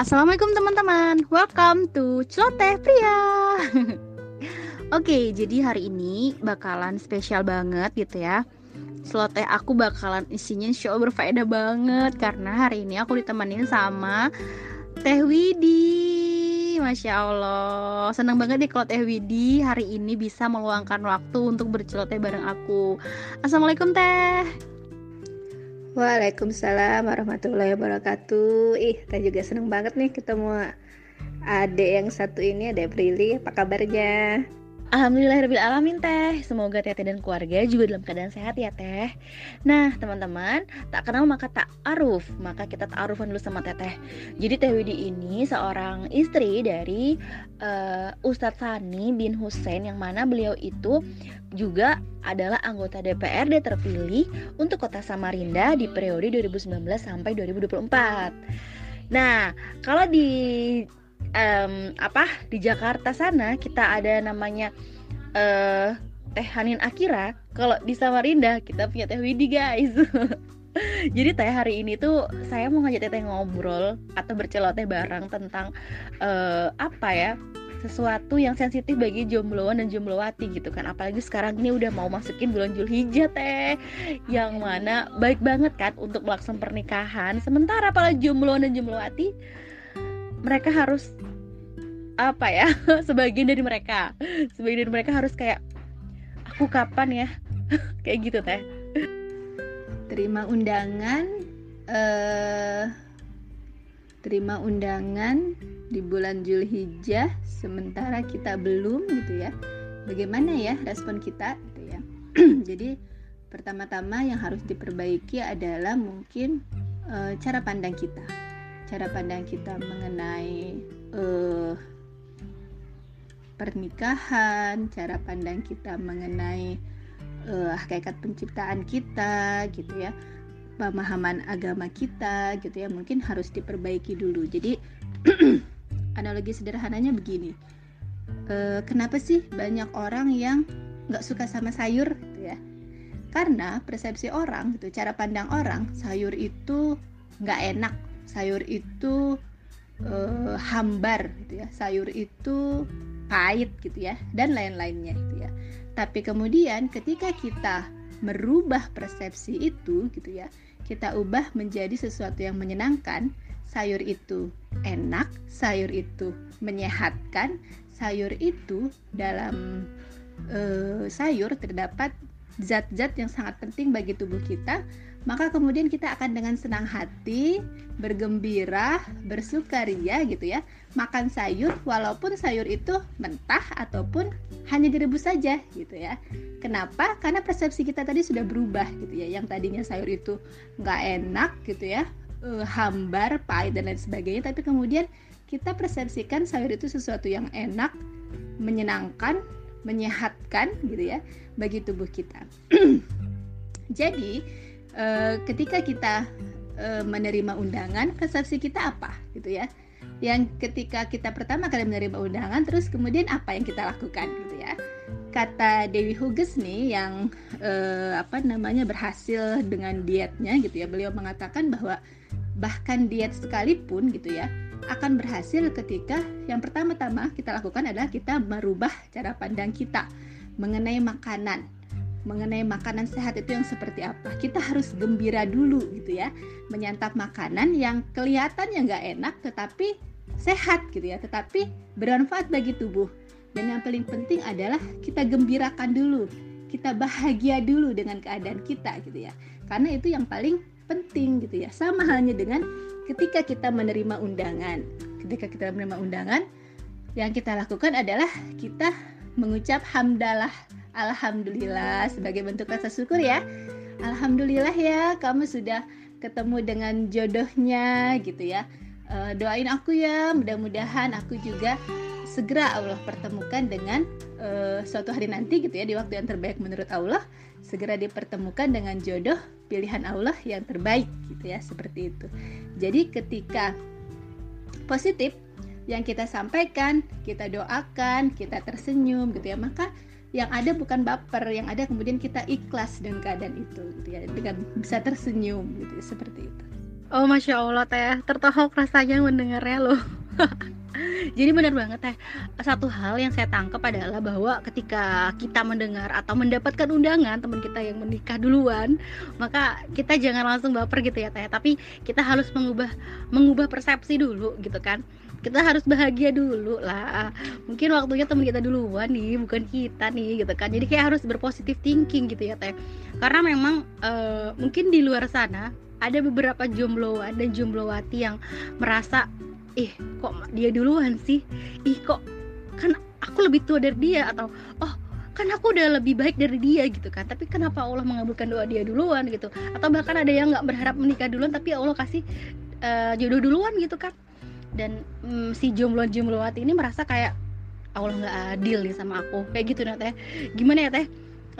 Assalamualaikum teman-teman, welcome to Celoteh Pria. Oke, jadi hari ini bakalan spesial banget gitu ya. Celoteh aku bakalan isinya Allah berfaedah banget Karena hari ini aku ditemenin sama Teh Widi. Masya Allah. Senang banget nih kalau Teh Widi hari ini bisa meluangkan waktu untuk berceloteh bareng aku. Assalamualaikum Teh Waalaikumsalam warahmatullahi wabarakatuh. Ih, saya juga seneng banget nih ketemu adek yang satu ini, adek Prilly. Apa kabarnya? Alhamdulillahirrahmanirrahim teh. Semoga Teteh dan keluarga juga dalam keadaan sehat ya teh. Nah teman-teman Tak kenal maka tak aruf. Maka kita ta'arufan dulu sama Teteh Jadi Teh Widi ini seorang istri dari uh, Ustadz Sani bin Hussein Yang mana beliau itu juga adalah anggota DPRD terpilih Untuk kota Samarinda di periode 2019 sampai 2024 Nah kalau di um, apa di Jakarta sana kita ada namanya uh, Teh Hanin Akira. Kalau di Samarinda kita punya Teh Widi guys. Jadi teh hari ini tuh saya mau ngajak teteh ngobrol atau berceloteh bareng tentang uh, apa ya sesuatu yang sensitif bagi jombloan dan jomblowati gitu kan apalagi sekarang ini udah mau masukin bulan Julhijjah teh yang mana baik banget kan untuk melaksanakan pernikahan sementara para jombloan dan jomblowati mereka harus apa ya sebagian dari mereka. Sebagian dari mereka harus kayak aku kapan ya? Kayak gitu teh. Terima undangan uh, terima undangan di bulan Julhijjah sementara kita belum gitu ya. Bagaimana ya respon kita gitu ya. Jadi pertama-tama yang harus diperbaiki adalah mungkin uh, cara pandang kita cara pandang kita mengenai uh, pernikahan, cara pandang kita mengenai uh, hakikat penciptaan kita, gitu ya, pemahaman agama kita, gitu ya, mungkin harus diperbaiki dulu. Jadi analogi sederhananya begini, uh, kenapa sih banyak orang yang nggak suka sama sayur, gitu ya? Karena persepsi orang, gitu, cara pandang orang, sayur itu nggak enak sayur itu uh, hambar gitu ya. Sayur itu pahit gitu ya dan lain-lainnya gitu ya. Tapi kemudian ketika kita merubah persepsi itu gitu ya kita ubah menjadi sesuatu yang menyenangkan sayur itu enak sayur itu menyehatkan sayur itu dalam uh, sayur terdapat zat-zat yang sangat penting bagi tubuh kita maka kemudian kita akan dengan senang hati, bergembira, bersukaria gitu ya, makan sayur walaupun sayur itu mentah ataupun hanya direbus saja gitu ya. Kenapa? Karena persepsi kita tadi sudah berubah gitu ya. Yang tadinya sayur itu nggak enak gitu ya, uh, hambar, pahit dan lain sebagainya, tapi kemudian kita persepsikan sayur itu sesuatu yang enak, menyenangkan, menyehatkan gitu ya bagi tubuh kita. Jadi e, ketika kita e, menerima undangan, persepsi kita apa gitu ya? Yang ketika kita pertama kali menerima undangan, terus kemudian apa yang kita lakukan gitu ya? Kata Dewi Huges nih yang e, apa namanya berhasil dengan dietnya gitu ya, beliau mengatakan bahwa bahkan diet sekalipun gitu ya akan berhasil ketika yang pertama-tama kita lakukan adalah kita merubah cara pandang kita mengenai makanan mengenai makanan sehat itu yang seperti apa. Kita harus gembira dulu gitu ya, menyantap makanan yang kelihatannya nggak enak tetapi sehat gitu ya, tetapi bermanfaat bagi tubuh. Dan yang paling penting adalah kita gembirakan dulu, kita bahagia dulu dengan keadaan kita gitu ya. Karena itu yang paling penting gitu ya. Sama halnya dengan ketika kita menerima undangan. Ketika kita menerima undangan, yang kita lakukan adalah kita mengucap hamdalah Alhamdulillah sebagai bentuk rasa syukur ya. Alhamdulillah ya kamu sudah ketemu dengan jodohnya gitu ya. Uh, doain aku ya, mudah-mudahan aku juga segera Allah pertemukan dengan uh, suatu hari nanti gitu ya di waktu yang terbaik menurut Allah segera dipertemukan dengan jodoh pilihan Allah yang terbaik gitu ya seperti itu. Jadi ketika positif yang kita sampaikan, kita doakan, kita tersenyum gitu ya, maka yang ada bukan baper, yang ada kemudian kita ikhlas dengan keadaan itu, gitu ya, dengan bisa tersenyum, gitu seperti itu. Oh masya Allah teh tertohok rasanya mendengarnya loh. Jadi benar banget teh. Satu hal yang saya tangkap adalah bahwa ketika kita mendengar atau mendapatkan undangan teman kita yang menikah duluan, maka kita jangan langsung baper gitu ya teh. Tapi kita harus mengubah mengubah persepsi dulu gitu kan. Kita harus bahagia dulu lah. Mungkin waktunya teman kita duluan nih, bukan kita nih gitu kan. Jadi kayak harus berpositif thinking gitu ya teh. Karena memang uh, mungkin di luar sana ada beberapa jombloan dan jomblowati yang merasa ih kok dia duluan sih? Ih kok kan aku lebih tua dari dia? Atau oh kan aku udah lebih baik dari dia gitu kan. Tapi kenapa Allah mengabulkan doa dia duluan gitu? Atau bahkan ada yang nggak berharap menikah duluan tapi Allah kasih uh, jodoh duluan gitu kan? Dan um, si jomblo jomblowati ini merasa kayak Allah nggak adil nih sama aku. Kayak gitu nah teh gimana ya teh?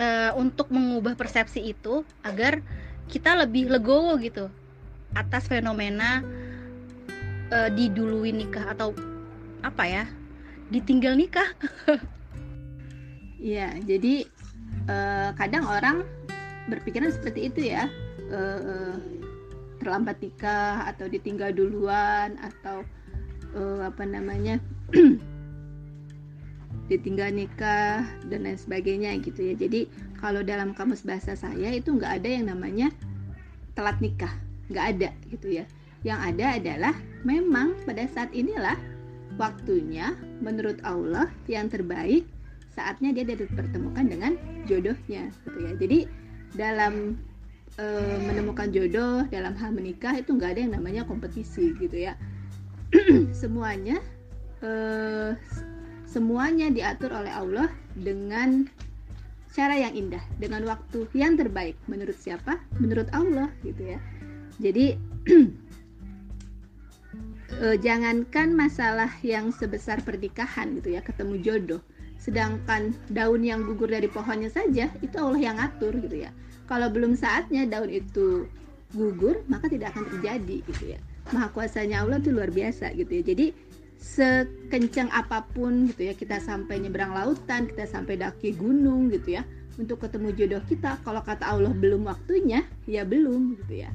Uh, untuk mengubah persepsi itu agar kita lebih legowo gitu atas fenomena uh, diduluin nikah atau apa ya? Ditinggal nikah. Iya, jadi uh, kadang orang berpikiran seperti itu ya, uh, terlambat nikah atau ditinggal duluan atau uh, apa namanya? Ditinggal nikah dan lain sebagainya gitu ya. Jadi kalau dalam kamus bahasa saya itu nggak ada yang namanya telat nikah. Nggak ada gitu ya. Yang ada adalah memang pada saat inilah waktunya menurut Allah yang terbaik saatnya dia dipertemukan dengan jodohnya gitu ya jadi dalam e, menemukan jodoh dalam hal menikah itu nggak ada yang namanya kompetisi gitu ya semuanya e, semuanya diatur oleh Allah dengan cara yang indah dengan waktu yang terbaik menurut siapa? Menurut Allah gitu ya. Jadi e, jangankan masalah yang sebesar pernikahan gitu ya, ketemu jodoh. Sedangkan daun yang gugur dari pohonnya saja itu Allah yang atur gitu ya. Kalau belum saatnya daun itu gugur, maka tidak akan terjadi gitu ya. Maha kuasanya Allah itu luar biasa gitu ya. Jadi sekencang apa pun gitu ya kita sampai nyebrang lautan kita sampai daki gunung gitu ya untuk ketemu jodoh kita kalau kata Allah belum waktunya ya belum gitu ya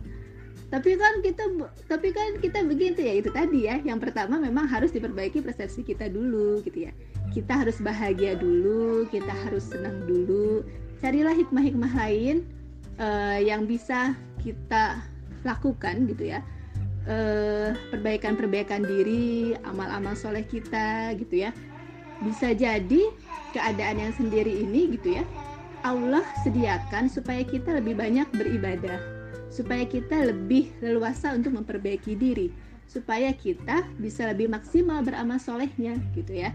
tapi kan kita tapi kan kita begitu ya itu tadi ya. Yang pertama memang harus diperbaiki persepsi kita dulu gitu ya. Kita harus bahagia dulu kita harus senang dulu. Carilah hikmah-hikmah lain uh, yang bisa kita lakukan gitu ya. Eh, perbaikan-perbaikan diri, amal-amal soleh kita gitu ya. Bisa jadi keadaan yang sendiri ini gitu ya, Allah sediakan supaya kita lebih banyak beribadah, supaya kita lebih leluasa untuk memperbaiki diri, supaya kita bisa lebih maksimal beramal solehnya gitu ya.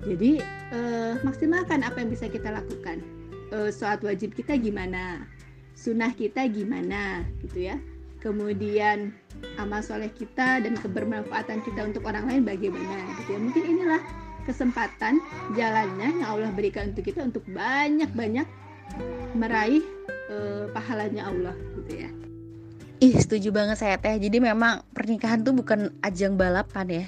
Jadi eh, maksimalkan apa yang bisa kita lakukan. Eh, sholat wajib kita gimana, sunnah kita gimana? Gitu ya. Kemudian amal soleh kita dan kebermanfaatan kita untuk orang lain bagaimana? Gitu ya. Mungkin inilah kesempatan jalannya yang Allah berikan untuk kita untuk banyak-banyak meraih uh, pahalanya Allah gitu ya Ih setuju banget saya teh. Jadi memang pernikahan tuh bukan ajang balapan ya.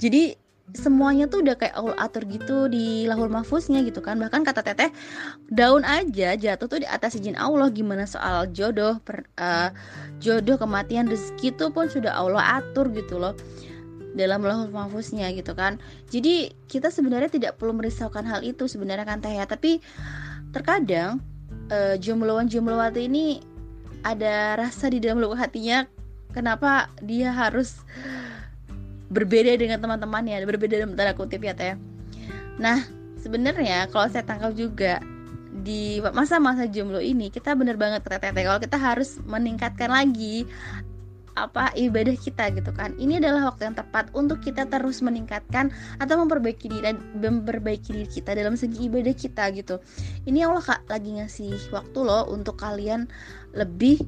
Jadi semuanya tuh udah kayak Allah atur gitu di lahul mahfuznya gitu kan. Bahkan kata teteh daun aja jatuh tuh di atas izin Allah. Gimana soal jodoh per, uh, jodoh kematian rezeki itu pun sudah Allah atur gitu loh dalam lahul mahfuznya gitu kan. Jadi kita sebenarnya tidak perlu merisaukan hal itu sebenarnya kan teh ya. Tapi terkadang uh, jombloan jomblowati ini ada rasa di dalam lubuk hatinya kenapa dia harus berbeda dengan teman-temannya berbeda dalam tanda kutip ya teh. Nah sebenarnya kalau saya tangkap juga di masa-masa jomblo ini kita bener banget kata kalau kita harus meningkatkan lagi apa ibadah kita gitu kan ini adalah waktu yang tepat untuk kita terus meningkatkan atau memperbaiki diri memperbaiki diri kita dalam segi ibadah kita gitu ini Allah kak lagi ngasih waktu loh untuk kalian lebih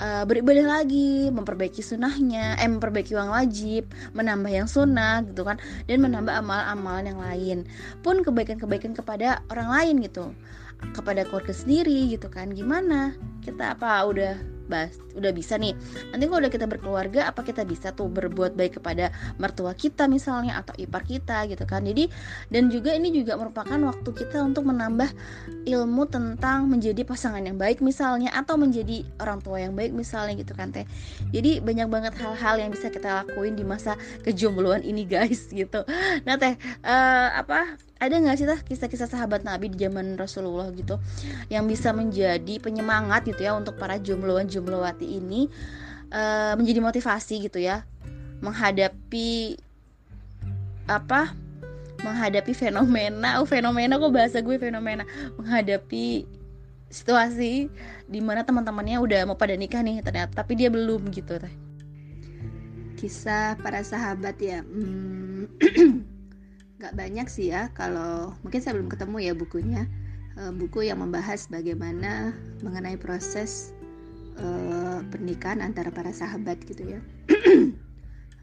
uh, beribadah lagi, memperbaiki sunnahnya, eh memperbaiki uang wajib, menambah yang sunnah gitu kan, dan menambah amal-amalan yang lain. Pun kebaikan-kebaikan kepada orang lain gitu, kepada keluarga sendiri gitu kan. Gimana? Kita apa udah udah bisa nih. Nanti kalau udah kita berkeluarga apa kita bisa tuh berbuat baik kepada mertua kita misalnya atau ipar kita gitu kan. Jadi dan juga ini juga merupakan waktu kita untuk menambah ilmu tentang menjadi pasangan yang baik misalnya atau menjadi orang tua yang baik misalnya gitu kan teh. Jadi banyak banget hal-hal yang bisa kita lakuin di masa kejombloan ini guys gitu. Nah teh uh, apa ada nggak sih tah kisah-kisah sahabat Nabi di zaman Rasulullah gitu yang bisa menjadi penyemangat gitu ya untuk para jombloan jomblowati ini uh, menjadi motivasi gitu ya menghadapi apa? Menghadapi fenomena. Oh fenomena kok bahasa gue fenomena? Menghadapi situasi di mana teman-temannya udah mau pada nikah nih ternyata tapi dia belum gitu teh kisah para sahabat ya hmm, nggak banyak sih ya kalau mungkin saya belum ketemu ya bukunya. Uh, buku yang membahas bagaimana mengenai proses uh, pernikahan antara para sahabat gitu ya.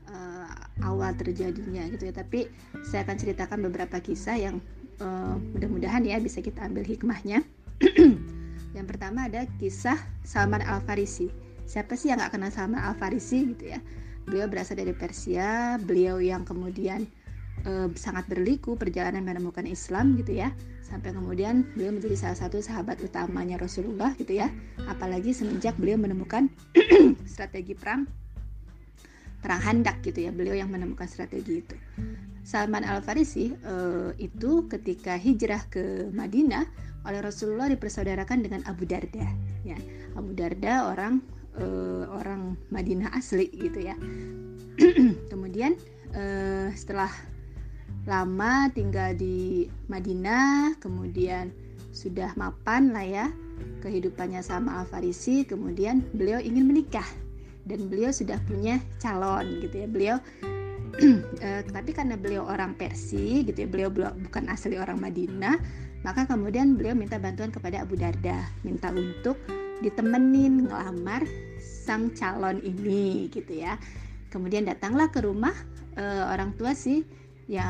Uh, awal terjadinya gitu ya. Tapi saya akan ceritakan beberapa kisah yang uh, mudah-mudahan ya bisa kita ambil hikmahnya. Yang pertama ada kisah Salman Al Farisi siapa sih yang nggak kenal Salman Al Farisi gitu ya? Beliau berasal dari Persia beliau yang kemudian e, sangat berliku perjalanan menemukan Islam gitu ya. Sampai kemudian beliau menjadi salah satu sahabat utamanya Rasulullah gitu ya. Apalagi semenjak beliau menemukan strategi perang perang handak gitu ya. Beliau yang menemukan strategi itu. Salman Al Farisi e, itu ketika hijrah ke Madinah oleh Rasulullah dipersaudarakan dengan Abu Darda ya. Abu Darda orang e, orang Madinah asli gitu ya. Kemudian e, setelah lama tinggal di Madinah, kemudian sudah mapan lah ya kehidupannya sama Al Farisi, kemudian beliau ingin menikah dan beliau sudah punya calon gitu ya. Beliau eh, tapi karena beliau orang Persia gitu ya, beliau bukan asli orang Madinah, maka kemudian beliau minta bantuan kepada Abu Darda, minta untuk ditemenin ngelamar sang calon ini gitu ya. Kemudian datanglah ke rumah eh, orang tua sih ya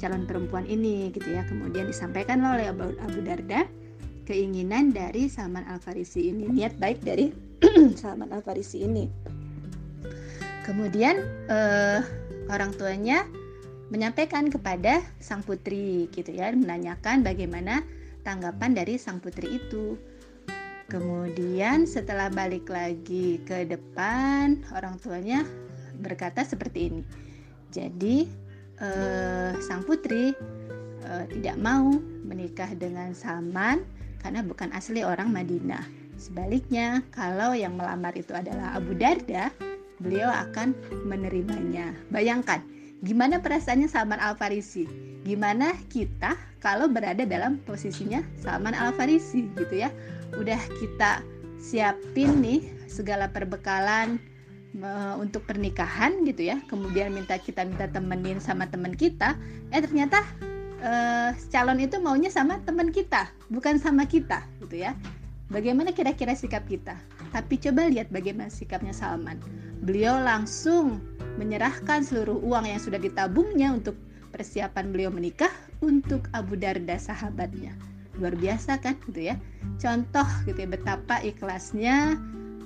calon perempuan ini gitu ya. Kemudian disampaikan oleh Abu, Abu Darda keinginan dari Salman Al Farisi ini niat baik dari Salman Al Farisi ini. Kemudian eh, orang tuanya menyampaikan kepada sang putri gitu ya menanyakan bagaimana tanggapan dari sang putri itu. Kemudian setelah balik lagi ke depan orang tuanya berkata seperti ini. Jadi uh, sang putri uh, tidak mau menikah dengan Salman karena bukan asli orang Madinah. Sebaliknya, kalau yang melamar itu adalah Abu Darda, beliau akan menerimanya. Bayangkan, gimana perasaannya Salman Al Farisi? Gimana kita kalau berada dalam posisinya Salman Al Farisi gitu ya? Udah kita siapin nih segala perbekalan untuk pernikahan gitu ya. Kemudian minta kita minta temenin sama teman kita. Eh ternyata uh, calon itu maunya sama teman kita bukan sama kita gitu ya. Bagaimana kira-kira sikap kita? Tapi coba lihat bagaimana sikapnya Salman. Beliau langsung menyerahkan seluruh uang yang sudah ditabungnya untuk persiapan beliau menikah untuk Abu Darda sahabatnya. Luar biasa kan gitu ya. Contoh gitu ya betapa ikhlasnya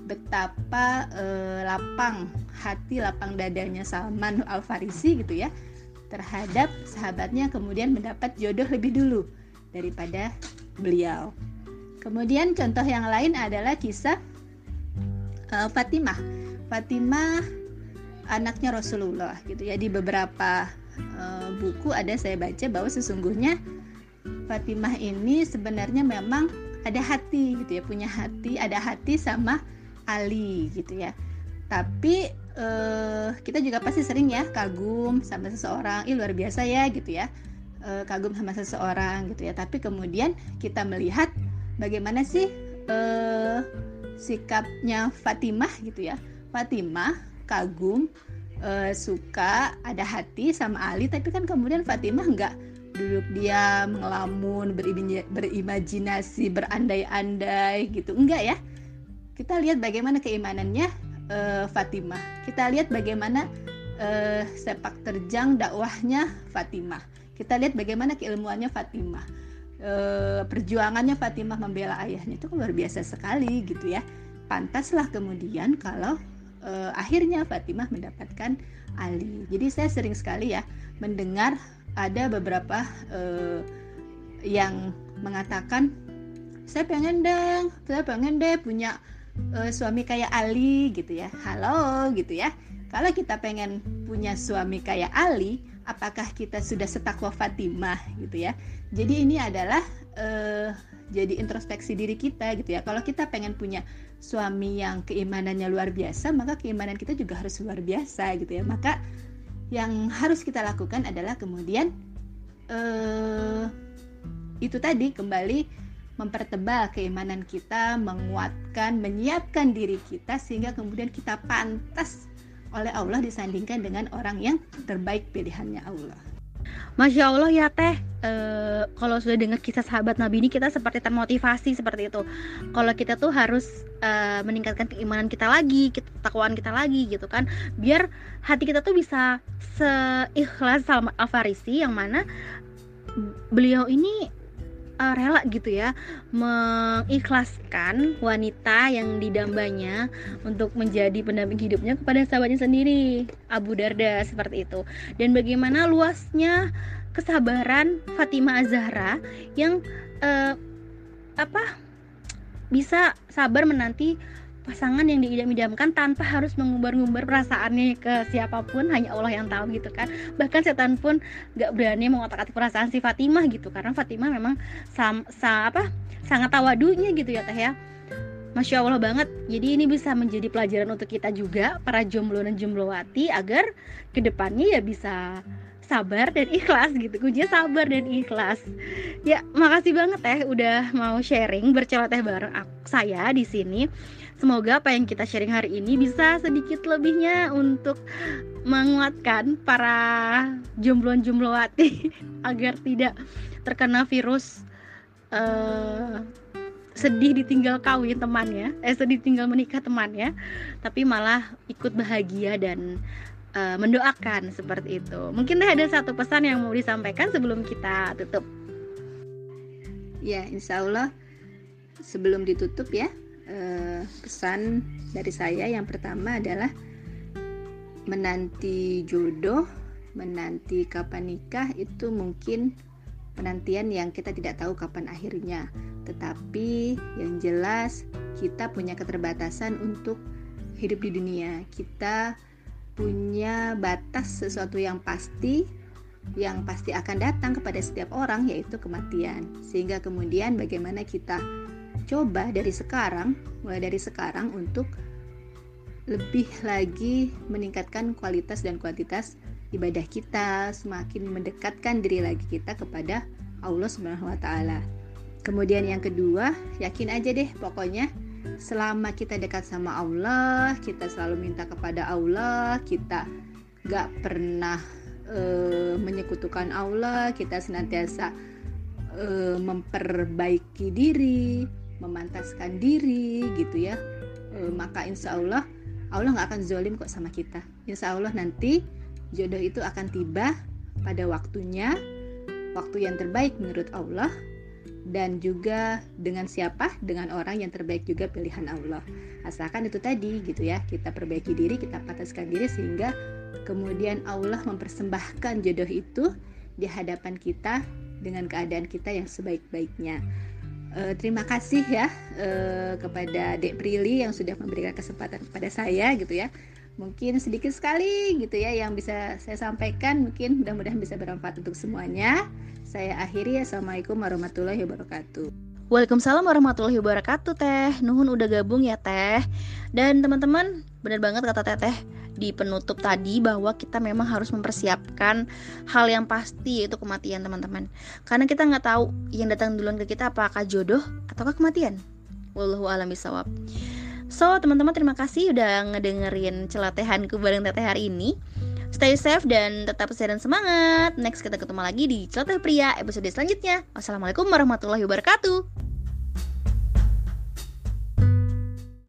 betapa uh, lapang hati lapang dadanya Salman Al Farisi gitu ya terhadap sahabatnya kemudian mendapat jodoh lebih dulu daripada beliau. Kemudian contoh yang lain adalah kisah uh, Fatimah. Fatimah anaknya Rasulullah gitu ya di beberapa uh, buku ada saya baca bahwa sesungguhnya Fatimah ini sebenarnya memang ada hati gitu ya punya hati ada hati sama Ali gitu ya. Tapi uh, kita juga pasti sering ya kagum sama seseorang. Ih luar biasa ya gitu ya. Uh, kagum sama seseorang gitu ya. Tapi kemudian kita melihat bagaimana sih uh, sikapnya Fatimah gitu ya. Fatimah kagum uh, suka ada hati sama Ali tapi kan kemudian Fatimah nggak duduk diam ngelamun berimajinasi berandai-andai gitu. Enggak ya kita lihat bagaimana keimanannya uh, Fatimah. Kita lihat bagaimana uh, sepak terjang dakwahnya Fatimah. Kita lihat bagaimana keilmuannya Fatimah. Uh, perjuangannya Fatimah membela ayahnya itu luar biasa sekali gitu ya. pantaslah kemudian kalau uh, akhirnya Fatimah mendapatkan Ali. Jadi saya sering sekali ya mendengar ada beberapa uh, yang mengatakan saya pengen deh, saya pengen deh punya uh, suami kayak Ali gitu ya. Halo gitu ya. Kalau kita pengen punya suami kayak Ali, apakah kita sudah setakwa Fatimah gitu ya? Jadi ini adalah uh, jadi introspeksi diri kita gitu ya. Kalau kita pengen punya suami yang keimanannya luar biasa, maka keimanan kita juga harus luar biasa gitu ya. Maka yang harus kita lakukan adalah kemudian uh, itu tadi kembali mempertebal keimanan kita, menguatkan, menyiapkan diri kita sehingga kemudian kita pantas oleh Allah disandingkan dengan orang yang terbaik pilihannya Allah. Masya Allah ya teh. E, kalau sudah dengar kisah sahabat Nabi ini kita seperti termotivasi seperti itu. Kalau kita tuh harus e, meningkatkan keimanan kita lagi ketakwaan kita lagi gitu kan. Biar hati kita tuh bisa seikhlas Salman Al yang mana beliau ini uh, rela gitu ya mengikhlaskan wanita yang didambanya untuk menjadi pendamping hidupnya kepada sahabatnya sendiri Abu Darda seperti itu. Dan bagaimana luasnya kesabaran Fatimah Azhara yang uh, apa bisa sabar menanti pasangan yang diidam-idamkan tanpa harus mengumbar-ngumbar perasaannya ke siapa pun hanya Allah yang tahu gitu kan. Bahkan setan pun gak berani mengotak-atik perasaan si Fatimah gitu karena Fatimah memang sam, sa, apa sangat tawadunya gitu ya teh ya. Masya Allah banget. Jadi ini bisa menjadi pelajaran untuk kita juga para jomblo dan jomblowati agar ke depannya ya bisa sabar dan ikhlas gitu. Kuncinya sabar dan ikhlas. Ya makasih banget teh udah mau sharing berceloteh bareng aku, saya di sini Semoga apa yang kita sharing hari ini bisa sedikit lebihnya untuk menguatkan para jomblo-jomblowati agar tidak terkena virus uh, sedih ditinggal kawin temannya, eh sedih tinggal menikah temannya, tapi malah ikut bahagia dan uh, mendoakan seperti itu. Mungkin ada satu pesan yang mau disampaikan sebelum kita tutup. Ya, insya Allah sebelum ditutup ya, eh, pesan dari saya yang pertama adalah menanti jodoh, menanti kapan nikah itu mungkin penantian yang kita tidak tahu kapan akhirnya. Tetapi yang jelas kita punya keterbatasan untuk hidup di dunia. Kita punya batas sesuatu yang pasti yang pasti akan datang kepada setiap orang yaitu kematian. Sehingga kemudian bagaimana kita coba dari sekarang, mulai dari sekarang untuk lebih lagi meningkatkan kualitas dan kuantitas ibadah kita, semakin mendekatkan diri lagi kita kepada Allah Subhanahu wa taala. Kemudian yang kedua, yakin aja deh pokoknya selama kita dekat sama Allah, kita selalu minta kepada Allah, kita gak pernah uh, menyekutukan Allah, kita senantiasa uh, memperbaiki diri, memantaskan diri gitu ya. E, maka insya Allah Allah nggak akan zolim kok sama kita. Insya Allah nanti jodoh itu akan tiba pada waktunya waktu yang terbaik menurut Allah dan juga dengan siapa? Dengan orang yang terbaik juga pilihan Allah. Asalkan itu tadi gitu ya kita perbaiki diri kita pantaskan diri sehingga kemudian Allah mempersembahkan jodoh itu di hadapan kita dengan keadaan kita yang sebaik-baiknya uh, terima kasih ya uh, kepada Dek Prilly yang sudah memberikan kesempatan kepada saya gitu ya. Mungkin sedikit sekali gitu ya yang bisa saya sampaikan. Mungkin mudah-mudahan bisa bermanfaat untuk semuanya. Saya akhiri. Assalamualaikum warahmatullahi wabarakatuh. Waalaikumsalam warahmatullahi wabarakatuh Teh Nuhun udah gabung ya Teh Dan teman-teman bener banget kata Teteh di penutup tadi bahwa kita memang harus mempersiapkan hal yang pasti yaitu kematian teman-teman karena kita nggak tahu yang datang duluan ke kita apakah jodoh atau kematian wallahu alam bisawab so teman-teman terima kasih udah ngedengerin celatehanku bareng teteh hari ini Stay safe dan tetap sehat dan semangat. Next kita ketemu lagi di Celoteh Pria episode selanjutnya. Wassalamualaikum warahmatullahi wabarakatuh.